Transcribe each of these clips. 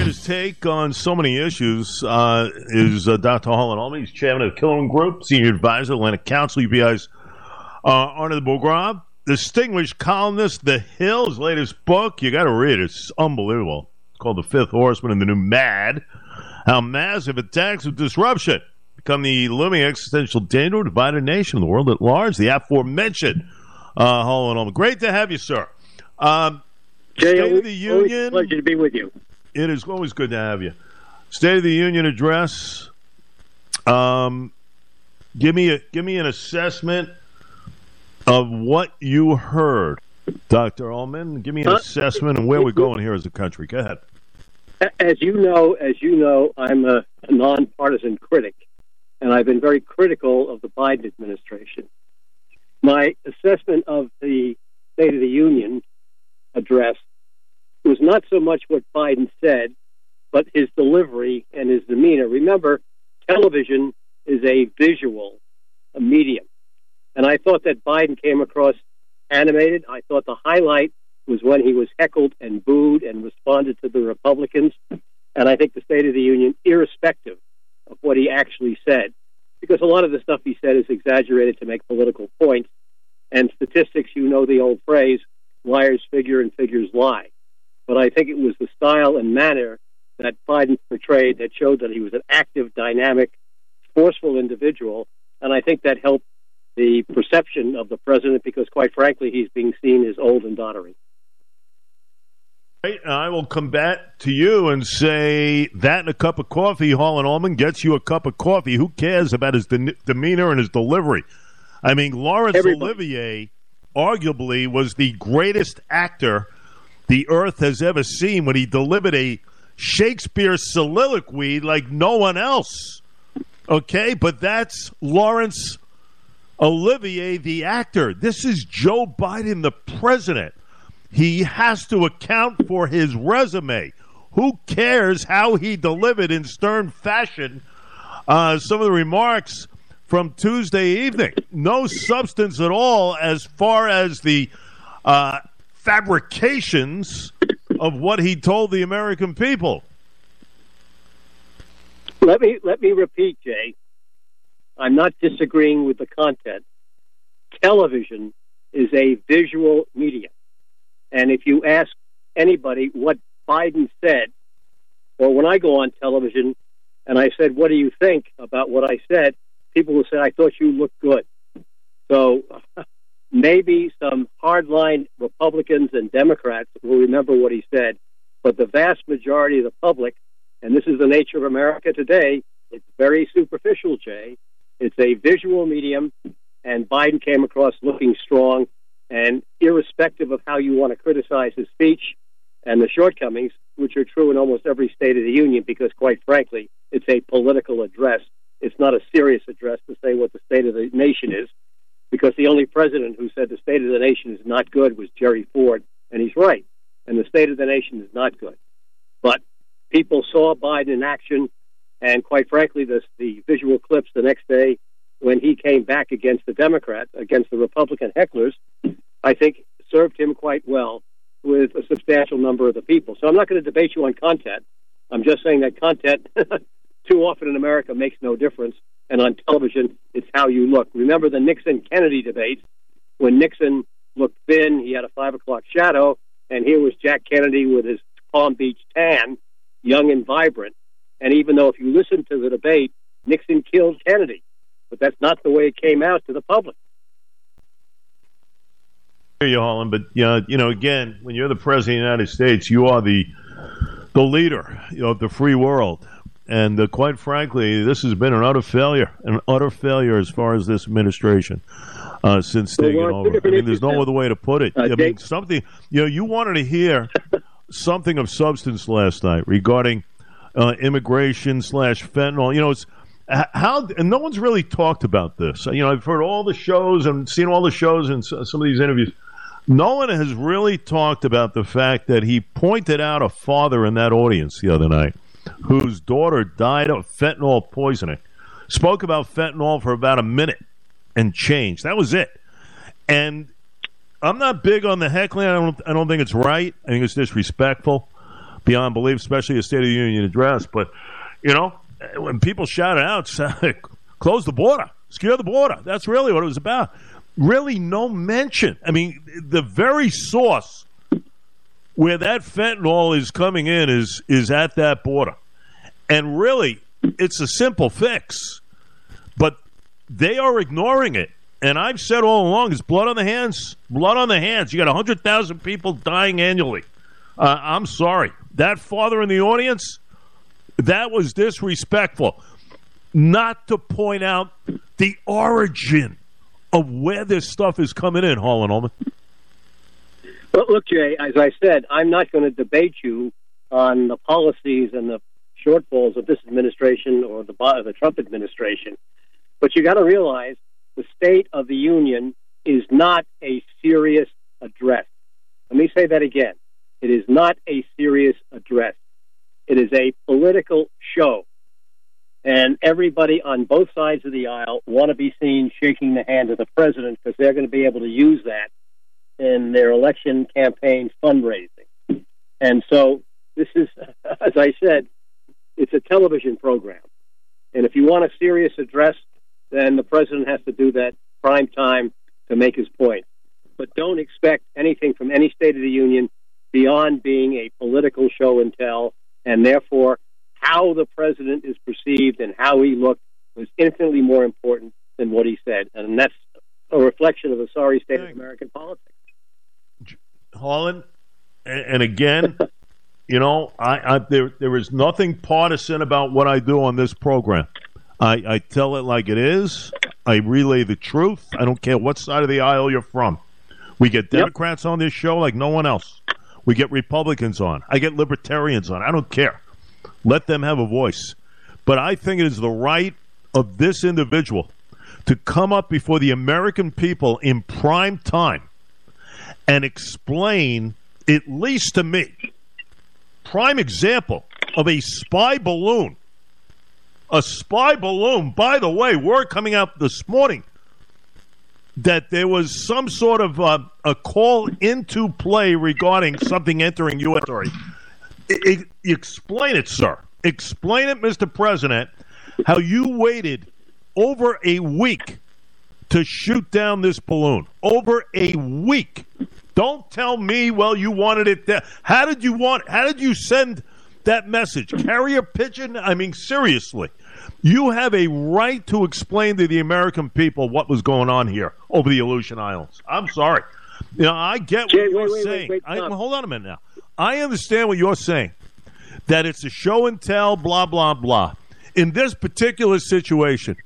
get his take on so many issues uh, is uh, Dr. Harlan Ullman. He's chairman of the Killowen Group, senior advisor, Atlantic Council, UPI's uh, Borchgrave, distinguished columnist, The Hill's latest book. You got to read it. It's unbelievable. It's called The Fifth Horseman and the New Mad. How massive attacks of disruption become the looming existential danger of a divided nation in the world at large. The aforementioned uh, Harlan Ullman. Great to have you, sir. Um, Jay, State of the Union. pleasure to be with you. It is always good to have you. State of the Union address. Um, give me a give me an assessment of what you heard, Doctor Ullman. Give me an assessment and where we're going here as a country. Go ahead. As you know, as you know, I'm a, a nonpartisan critic, and I've been very critical of the Biden administration. My assessment of the State of the Union address was not so much what Biden said, but his delivery and his demeanor. Remember, television is a visual a medium. And I thought that Biden came across animated. I thought the highlight was when he was heckled and booed and responded to the Republicans. And I think the State of the Union, irrespective of what he actually said, because a lot of the stuff he said is exaggerated to make political points. And statistics, you know the old phrase, liars figure and figures lie. But I think it was the style and manner that Biden portrayed that showed that he was an active, dynamic, forceful individual. And I think that helped the perception of the president because, quite frankly, he's being seen as old and doddering. Right, and I will come back to you and say that and a cup of coffee, Harlan Ullman gets you a cup of coffee. Who cares about his de- demeanor and his delivery? I mean, Laurence Everybody. Olivier arguably was the greatest actor the earth has ever seen when he delivered a Shakespeare soliloquy like no one else. Okay, but that's Laurence Olivier, the actor. This is Joe Biden, the president. He has to account for his resume. Who cares how he delivered in stern fashion uh, some of the remarks from Tuesday evening? No substance at all as far as the uh, fabrications of what he told the American people. Let me let me repeat, Jay. I'm not disagreeing with the content. Television is a visual medium, and if you ask anybody what Biden said, or when I go on television and I said, "What do you think about what I said?" people will say, "I thought you looked good." So maybe some hardline Republicans and Democrats will remember what he said, but the vast majority of the public, and this is the nature of America today, it's very superficial, Jay. It's a visual medium, and Biden came across looking strong. And irrespective of how you want to criticize his speech and the shortcomings, which are true in almost every State of the Union, because quite frankly, it's a political address. It's not a serious address to say what the state of the nation is, because the only president who said the state of the nation is not good was Jerry Ford, and he's right. And the state of the nation is not good. But people saw Biden in action, and quite frankly, the, the visual clips the next day when he came back against the Democrat, against the Republican hecklers, I think served him quite well with a substantial number of the people. So I'm not going to debate you on content. I'm just saying that content too often in America makes no difference. And on television, how you look. Remember the Nixon Kennedy debate when Nixon looked thin, he had a five o'clock shadow, and here was Jack Kennedy with his Palm Beach tan, young and vibrant. And even though if you listen to the debate, Nixon killed Kennedy, but that's not the way it came out to the public. hear you, Harlan, but uh, you know, again, when you're the president of the United States, you are the the leader you know, of the free world. And uh, quite frankly, this has been an utter failure, an utter failure as far as this administration uh, since Well, taking we're on two over. I mean, there's no other way to put it. Uh, I mean, something. You know, you wanted to hear something of substance last night regarding uh, immigration slash fentanyl. You know, it's how and no one's really talked about this. You know, I've heard all the shows and seen all the shows and some of these interviews. No one has really talked about the fact that he pointed out a father in that audience the other night whose daughter died of fentanyl poisoning. Spoke about fentanyl for about a minute and changed. That was it. And I'm not big on the heckling. I don't. I don't think it's right. I think it's disrespectful. beyond belief, especially a State of the Union address. But, you know, when people shout out, close the border, secure the border, that's really what it was about. Really, no mention. I mean, the very source where that fentanyl is coming in is is at that border, and really, it's a simple fix, but they are ignoring it. And I've said all along, it's blood on the hands. Blood on the hands. You got 100,000 people dying annually. Uh, I'm sorry. That father in the audience, that was disrespectful. Not to point out the origin of where this stuff is coming in, Harlan Ullman. Well, look, Jay, as I said, I'm not going to debate you on the policies and the shortfalls of this administration or the, the Trump administration. But you got to realize the State of the Union is not a serious address. Let me say that again. It is not a serious address. It is a political show. And everybody on both sides of the aisle want to be seen shaking the hand of the president because they're going to be able to use that in their election campaign fundraising. And so this is, as I said, it's a television program. And if you want a serious address, then the president has to do that prime time to make his point. But don't expect anything from any State of the Union beyond being a political show and tell, and therefore how the president is perceived and how he looked was infinitely more important than what he said. And that's a reflection of a sorry state of American politics. Harlan, and again, you know, I, I, there there is nothing partisan about what I do on this program. I, I tell it like it is. I relay the truth. I don't care what side of the aisle you're from. We get Democrats yep. on this show like no one else. We get Republicans on. I get libertarians on. I don't care. Let them have a voice. But I think it is the right of this individual to come up before the American people in prime time and explain, at least to me, prime example of a spy balloon. A spy balloon. By the way, word coming out this morning that there was some sort of uh, a call into play regarding something entering U.S. territory. explain it, sir. Explain it, Mr. President, how you waited over a week to shoot down this balloon. Over a week. Don't tell me, well, you wanted it there. How did you want? How did you send that message? Carrier pigeon? I mean, seriously. You have a right to explain to the American people what was going on here over the Aleutian Islands. I'm sorry. You know, I get what Jay, you're wait, wait, saying. Wait, I, hold on a minute now. I understand what you're saying. That it's a show and tell, blah blah blah. In this particular situation,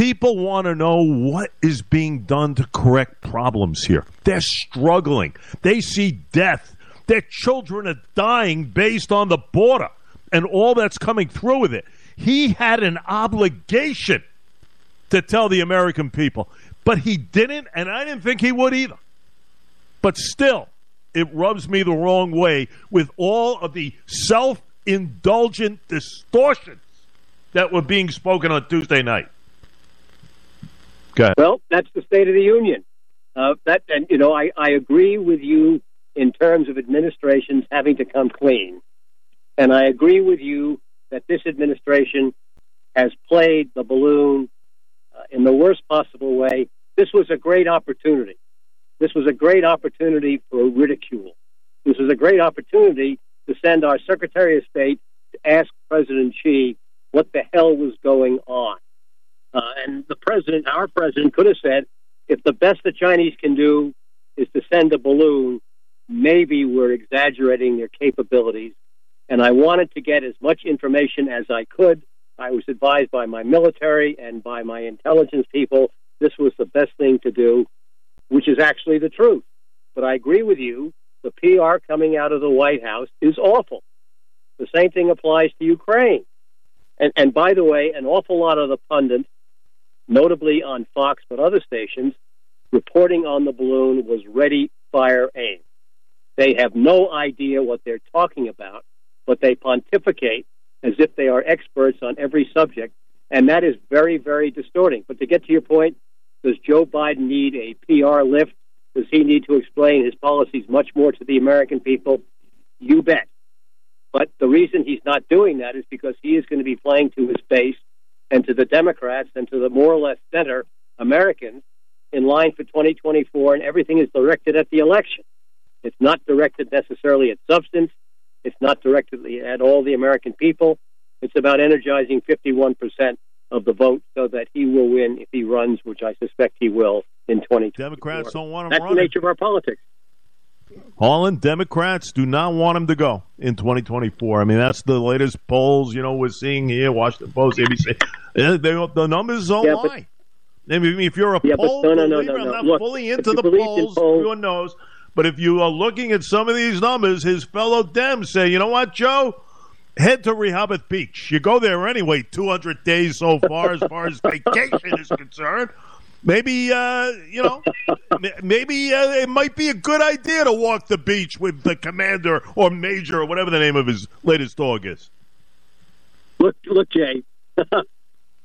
People want to know what is being done to correct problems here. They're struggling. They see death. Their children are dying based on the border and all that's coming through with it. He had an obligation to tell the American people, but he didn't, and I didn't think he would either. But still, it rubs me the wrong way with all of the self indulgent distortions that were being spoken on Tuesday night. Well, that's the State of the Union. Uh, that and you know, I, I agree with you in terms of administrations having to come clean, and I agree with you that this administration has played the balloon uh, in the worst possible way. This was a great opportunity. This was a great opportunity for ridicule. This was a great opportunity to send our Secretary of State to ask President Xi what the hell was going on. Uh, and the president, our president, could have said, if the best the Chinese can do is to send a balloon, maybe we're exaggerating their capabilities. And I wanted to get as much information as I could. I was advised by my military and by my intelligence people this was the best thing to do, which is actually the truth. But I agree with you. The PR coming out of the White House is awful. The same thing applies to Ukraine. And, and by the way, an awful lot of the pundits notably on Fox but other stations, reporting on the balloon was ready, fire, aim. They have no idea what they're talking about, but they pontificate as if they are experts on every subject, and that is very, very distorting. But to get to your point, does Joe Biden need a PR lift? Does he need to explain his policies much more to the American people? You bet. But the reason he's not doing that is because he is going to be playing to his base and to the Democrats and to the more or less center Americans in line for 2024, and everything is directed at the election. It's not directed necessarily at substance. It's not directed at all the American people. It's about energizing 51% of the vote so that he will win if he runs, which I suspect he will in 2020. Democrats don't want him That's running. the nature of our politics. Harlan Democrats do not want him to go in 2024. I mean, that's the latest polls, you know, we're seeing here, Washington Post, ABC. Eh, they, the numbers don't Yeah, lie. I mean, if you're a Yeah, poll no, no, no, believer, no, I'm not Look, fully into the polls, polls- everyone knows. But if you are looking at some of these numbers, his fellow Dems say, you know what, Joe? Head to Rehoboth Beach. You go there anyway, 200 days so far as far as vacation is concerned. Maybe, uh, you know, maybe uh, it might be a good idea to walk the beach with the commander or major or whatever the name of his latest dog is. Look, look, Jay.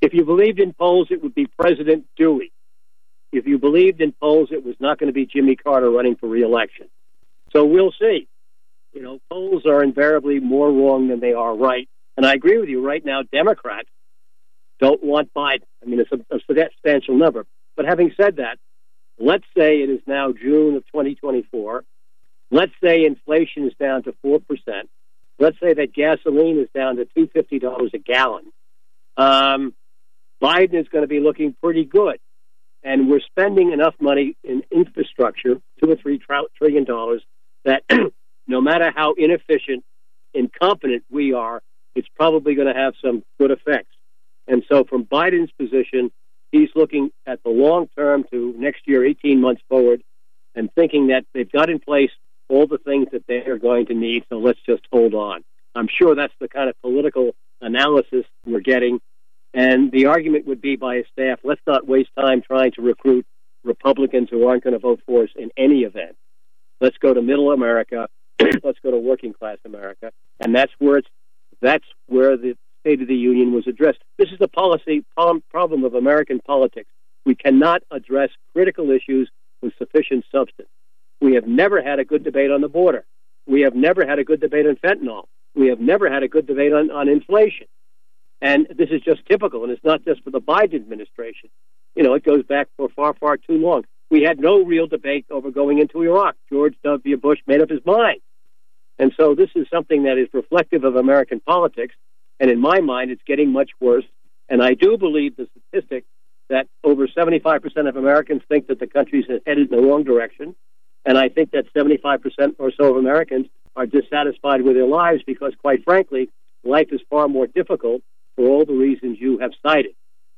if you believed in polls, it would be President Dewey. If you believed in polls, it was not going to be Jimmy Carter running for reelection. So we'll see. You know, polls are invariably more wrong than they are right. And I agree with you. Right now, Democrats don't want Biden. I mean, it's a, a substantial number. But having said that, let's say it is now June of 2024. Let's say inflation is down to 4%. Let's say that gasoline is down to $250 a gallon. Um, Biden is going to be looking pretty good. And we're spending enough money in infrastructure, two or three tri- trillion dollars, that no matter how inefficient, and incompetent we are, it's probably going to have some good effects. And so, from Biden's position, he's looking at the long term to next year, 18 months forward, and thinking that they've got in place all the things that they are going to need, so let's just hold on. I'm sure that's the kind of political analysis we're getting. And the argument would be by his staff let's not waste time trying to recruit Republicans who aren't going to vote for us in any event. Let's go to middle America. let's go to working class America. And that's where it's that's where the State of the Union was addressed. This is the policy problem of American politics. We cannot address critical issues with sufficient substance. We have never had a good debate on the border. We have never had a good debate on fentanyl. We have never had a good debate on, on inflation. And this is just typical, and it's not just for the Biden administration. You know, it goes back for far, far too long. We had no real debate over going into Iraq. George W. Bush made up his mind. And so this is something that is reflective of American politics. And in my mind, it's getting much worse. And I do believe the statistic that over 75% of Americans think that the country's headed in the wrong direction. And I think that 75% or so of Americans are dissatisfied with their lives because, quite frankly, life is far more difficult for all the reasons you have cited.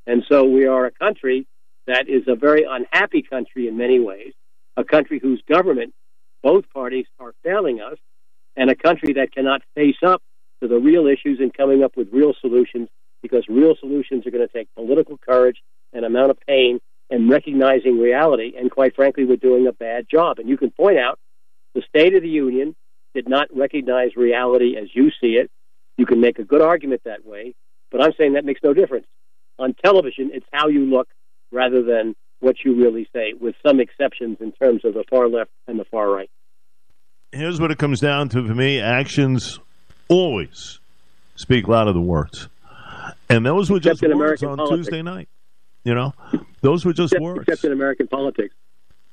And so we are a country that is a very unhappy country in many ways, a country whose government, both parties are failing us, and a country that cannot face up to the real issues and coming up with real solutions because real solutions are going to take political courage and amount of pain and recognizing reality. And quite frankly, we're doing a bad job. And you can point out the State of the Union did not recognize reality as you see it. You can make a good argument that way, but I'm saying that makes no difference. On television, it's how you look rather than what you really say, with some exceptions in terms of the far left and the far right. Here's what it comes down to for me actions always speak louder than words. And those were Except just words American on politics. Tuesday night. You know, those were just Except, words. except in American politics.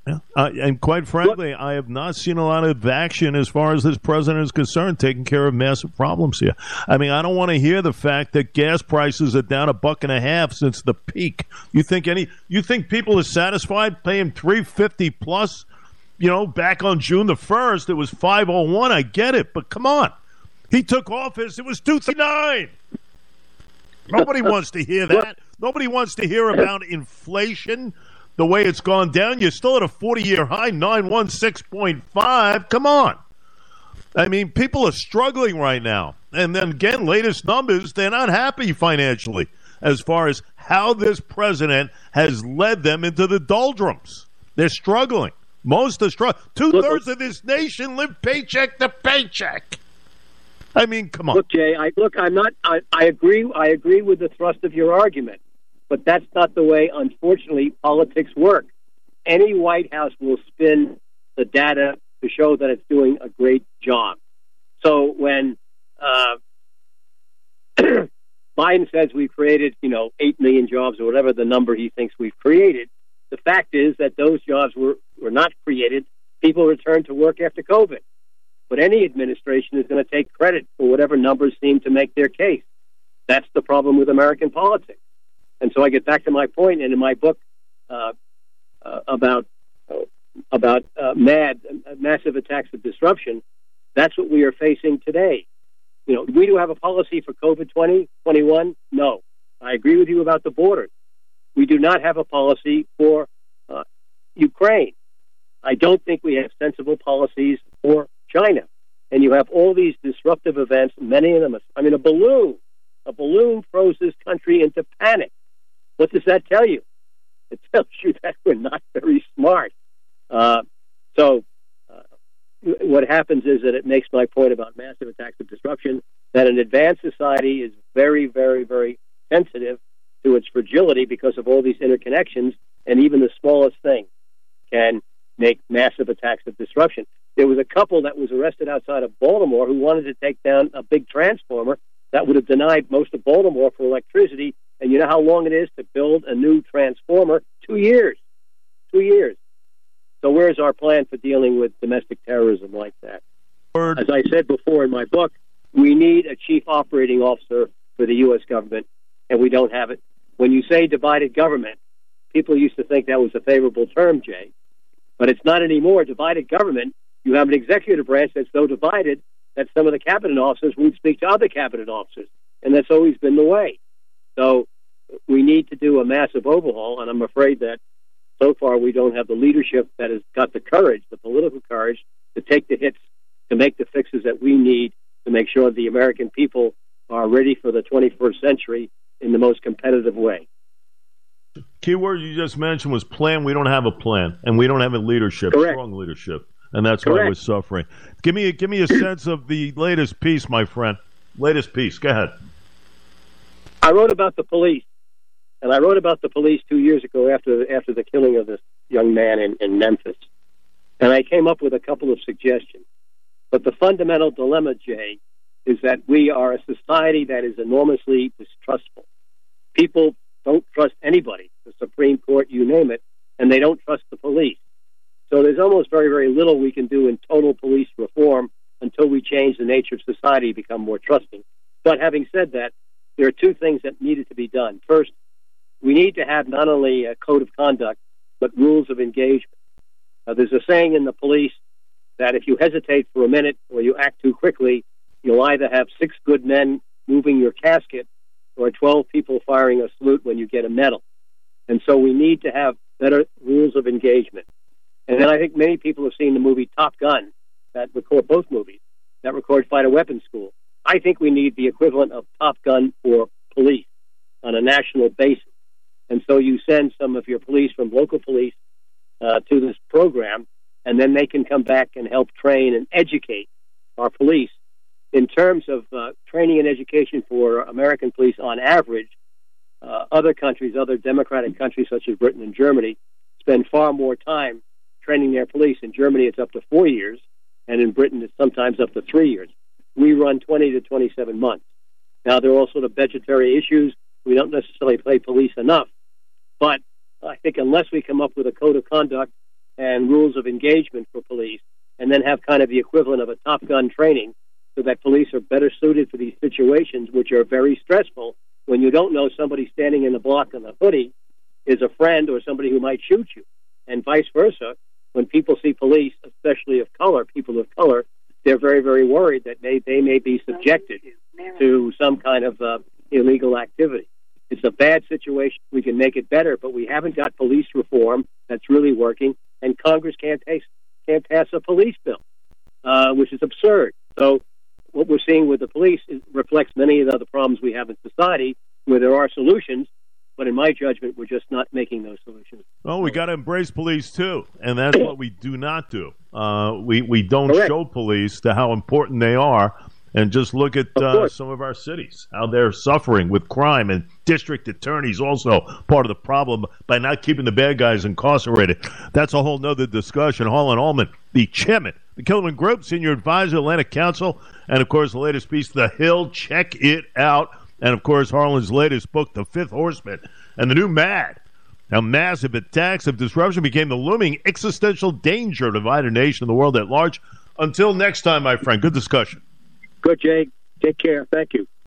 Yeah. Uh, and quite frankly, I have not seen a lot of action as far as this president is concerned, taking care of massive problems here. I mean, I don't want to hear the fact that gas prices are down a buck and a half since the peak. You think any? You think people are satisfied paying three fifty plus? You know, back on June the first, it was five oh one. I get it, but come on, he took office. It was two thirty nine. Nobody wants to hear that. Nobody wants to hear about inflation the way it's gone down. You're still at a 40 year high, 916.5. Come on. I mean, people are struggling right now. And then again, latest numbers, they're not happy financially as far as how this president has led them into the doldrums. They're struggling. Most are struggling. Two thirds of this nation live paycheck to paycheck. I mean, come on. Look, Jay, I look. I'm not. I, I agree. I agree with the thrust of your argument, but that's not the way, unfortunately, politics work. Any White House will spin the data to show that it's doing a great job. So when uh, Biden says we've created, you know, 8 million jobs or whatever the number he thinks we've created. The fact is that those jobs were, were not created. People returned to work after COVID. But any administration is going to take credit for whatever numbers seem to make their case. That's the problem with American politics. And so I get back to my point, and in my book uh, uh, about about uh, MAD, massive attacks of disruption, that's what we are facing today. You know, we do have a policy for COVID 20, 21? No. I agree with you about the border. We do not have a policy for uh, Ukraine. I don't think we have sensible policies for China. And you have all these disruptive events, many of them. I mean, a balloon. A balloon throws this country into panic. What does that tell you? It tells you that we're not very smart. Uh, so what happens is that it makes my point about massive attacks of disruption that an advanced society is very, very, very sensitive to its fragility because of all these interconnections, and even the smallest thing can make massive attacks of disruption. There was a couple that was arrested outside of Baltimore who wanted to take down a big transformer that would have denied most of Baltimore for electricity. And you know how long it is to build a new transformer? Two years. Two years. So where's our plan for dealing with domestic terrorism like that? Word. As I said before in my book, we need a chief operating officer for the U.S. government, and we don't have it. When you say divided government, people used to think that was a favorable term, Jay, but it's not anymore. Divided government, you have an executive branch that's so divided that some of the cabinet officers won't speak to other cabinet officers, and that's always been the way. So we need to do a massive overhaul, and I'm afraid that so far we don't have the leadership that has got the courage, the political courage, to take the hits, to make the fixes that we need to make sure the American people are ready for the 21st century in the most competitive way. Key word you just mentioned was plan. We don't have a plan, and we don't have a leadership, Correct. strong leadership, and that's Correct. why we're suffering. Give me, a, give me a sense of the latest piece, my friend. Latest piece. Go ahead. I wrote about the police and I wrote about the police two years ago after after the killing of this young man in, in Memphis. And I came up with a couple of suggestions. But the fundamental dilemma, Jay, is that we are a society that is enormously distrustful. People don't trust anybody, the Supreme Court, you name it, and they don't trust the police. So there's almost very, very little we can do in total police reform until we change the nature of society, become more trusting. But having said that, there are two things that needed to be done. First, we need to have not only a code of conduct, but rules of engagement. Uh, there's a saying in the police that if you hesitate for a minute or you act too quickly, you'll either have six good men moving your casket or 12 people firing a salute when you get a medal. And so we need to have better rules of engagement. And then I think many people have seen the movie Top Gun, that record both movies, that record Fighter Weapons School. I think we need the equivalent of Top Gun for police on a national basis. And so you send some of your police from local police uh, to this program, and then they can come back and help train and educate our police. In terms of uh, training and education for American police on average, uh, other countries, other democratic countries such as Britain and Germany, spend far more time training their police. In Germany, it's up to four years, and in Britain, it's sometimes up to three years. We run 20 to 27 months. Now, there are all sort of budgetary issues we don't necessarily pay police enough. But I think unless we come up with a code of conduct and rules of engagement for police, and then have kind of the equivalent of a Top Gun training, so that police are better suited for these situations, which are very stressful when you don't know somebody standing in the block in a hoodie is a friend or somebody who might shoot you, and vice versa. When people see police, especially of color, people of color, they're very, very worried that they, they may be subjected to some kind of uh, illegal activity. It's a bad situation. We can make it better, but we haven't got police reform that's really working, and Congress can't pass, can't pass a police bill, uh, which is absurd. So what we're seeing with the police reflects many of the other problems we have in society, where there are solutions, but in my judgment, we're just not making those solutions. Well, we got to embrace police too, and that's what we do not do. Uh, we we don't Correct. show police to how important they are, and just look at Of uh, some of our cities, how they're suffering with crime, and district attorneys also part of the problem by not keeping the bad guys incarcerated. That's a whole nother discussion. Harlan Ullman, the chairman, the Killowen Group, senior advisor, Atlantic Council, and of course the latest piece, The Hill. Check it out. And of course, Harlan's latest book, The Fifth Horseman, and the new Mad. Now, massive attacks of disruption became the looming existential danger to divide a nation and the world at large. Until next time, my friend, good discussion. Good, Jake. Take care. Thank you.